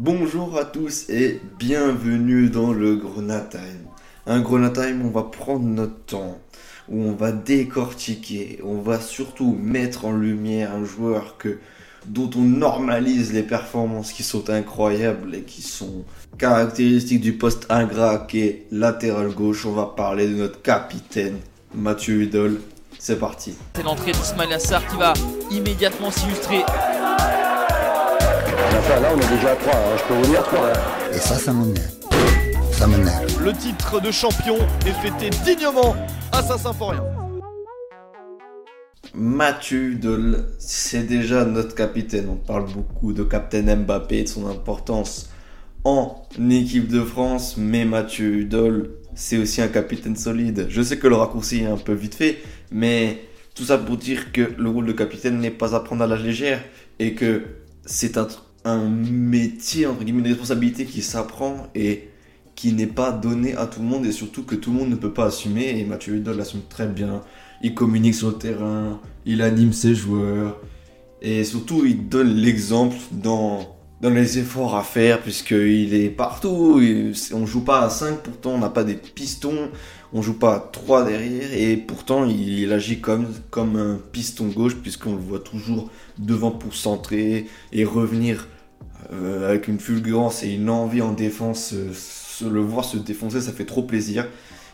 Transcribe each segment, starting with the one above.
Bonjour à tous et bienvenue dans le Grenat Time. Un Grenat Time, on va prendre notre temps, où on va décortiquer, on va surtout mettre en lumière un joueur que, dont on normalise les performances qui sont incroyables et qui sont caractéristiques du poste ingrat qui est latéral gauche. On va parler de notre capitaine, Mathieu Hudol. C'est parti. C'est l'entrée d'Ismail Assar qui va immédiatement s'illustrer. Enfin, là, on est déjà à 3, je peux vous dire 3. Et ça, ça m'énerve. Ça m'énerve. Le titre de champion est fêté dignement à Saint-Symphorien. Mathieu Hudol, c'est déjà notre capitaine. On parle beaucoup de capitaine Mbappé et de son importance en équipe de France, mais Mathieu Hudol, c'est aussi un capitaine solide. Je sais que le raccourci est un peu vite fait, mais tout ça pour dire que le rôle de capitaine n'est pas à prendre à la légère et que c'est un, un métier, entre guillemets, une responsabilité qui s'apprend et qui n'est pas donné à tout le monde et surtout que tout le monde ne peut pas assumer. Et Mathieu Hudol l'assume très bien. Il communique sur le terrain, il anime ses joueurs et surtout il donne l'exemple dans dans les efforts à faire, puisqu'il est partout. Il- On joue pas à 5, pourtant on n'a pas des pistons. On joue pas à 3 derrière, et pourtant il, il agit comme, comme un piston gauche, puisqu'on le voit toujours devant pour centrer et revenir euh, avec une fulgurance et une envie en défense. euh, se le voir se défoncer, ça fait trop plaisir.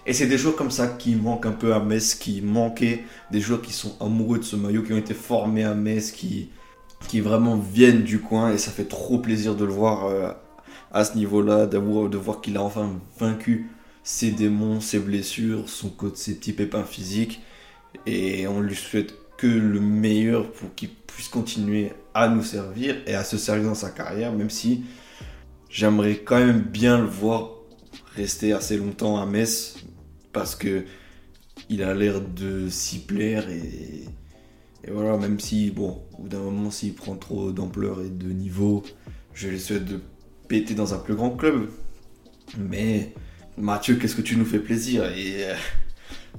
Et c'est des joueurs comme ça qui manquent un peu à Metz, qui manquaient, des joueurs qui sont amoureux de ce maillot, qui ont été formés à Metz, qui, qui vraiment viennent du coin et ça fait trop plaisir de le voir euh, à ce niveau-là, de voir qu'il a enfin vaincu ses démons, ses blessures, son ses petits pépins physiques et on lui souhaite que le meilleur pour qu'il puisse continuer à nous servir et à se servir dans sa carrière, même si j'aimerais quand même bien le voir rester assez longtemps à Metz parce que il a l'air de s'y plaire et, voilà, même si, bon, au bout d'un moment, s'il prend trop d'ampleur et de niveau, je lui souhaite de péter dans un plus grand club. Mais Mathieu, qu'est-ce que tu nous fais plaisir Et euh,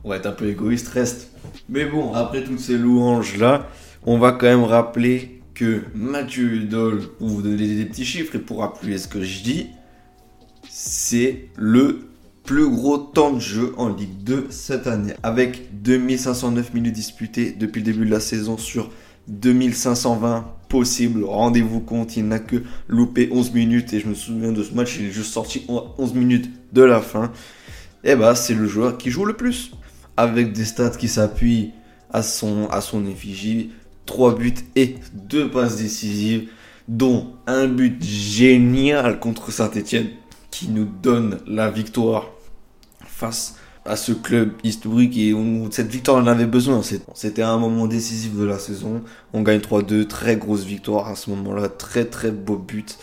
on va être un peu égoïste, reste. Mais bon, après toutes ces louanges-là, on va quand même rappeler que Mathieu Hudol, pour vous donner des petits chiffres et pour appuyer ce que je dis, c'est le plus gros temps de jeu en Ligue 2 cette année. Avec 2509 minutes disputées depuis le début de la saison sur 2520 possibles. Rendez-vous compte, il n'a que loupé 11 minutes et je me souviens de ce match, il est juste sorti 11 minutes de la fin. Et bah, c'est le joueur qui joue le plus. Avec des stats qui s'appuient à son, à son effigie. 3 buts et 2 passes décisives, dont un but génial contre Saint-Etienne qui nous donne la victoire face à ce club historique et cette victoire on avait besoin. C'était un moment décisif de la saison. On gagne 3-2, très grosse victoire à ce moment-là, très très beau but.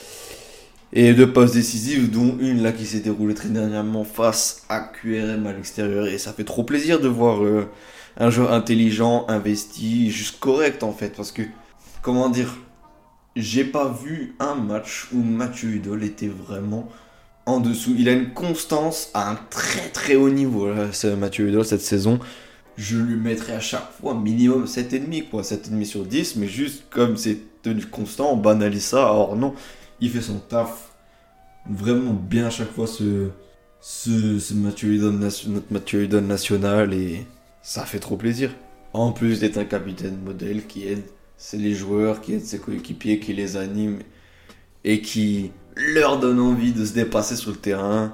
Et deux passes décisives, dont une là qui s'est déroulée très dernièrement face à QRM à l'extérieur. Et ça fait trop plaisir de voir euh, un joueur intelligent, investi, juste correct en fait. Parce que, comment dire, j'ai pas vu un match où Mathieu Hudol était vraiment en dessous. Il a une constance à un très très haut niveau, Mathieu Hudol, cette saison. Je lui mettrais à chaque fois minimum 7,5, quoi. 7,5 sur 10, mais juste comme c'est tenu constant, on banalise ça. Alors non, il fait son taf vraiment bien à chaque fois, ce, ce, ce nation- notre national, et ça fait trop plaisir. En plus d'être un capitaine modèle qui aide les joueurs, qui aident ses coéquipiers, qui les anime et qui leur donne envie de se dépasser sur le terrain.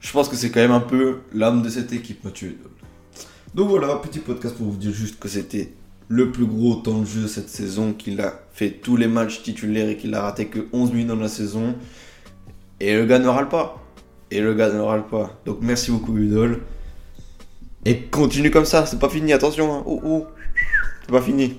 Je pense que c'est quand même un peu l'âme de cette équipe, Mathieu. Donc voilà, petit podcast pour vous dire juste que c'était le plus gros temps de jeu cette saison, qu'il a fait tous les matchs titulaires et qu'il a raté que 11 minutes dans la saison. Et le gars ne râle pas. Et le gars ne râle pas. Donc merci beaucoup Udol. Et continue comme ça, c'est pas fini, attention. Hein. Oh, oh. C'est pas fini.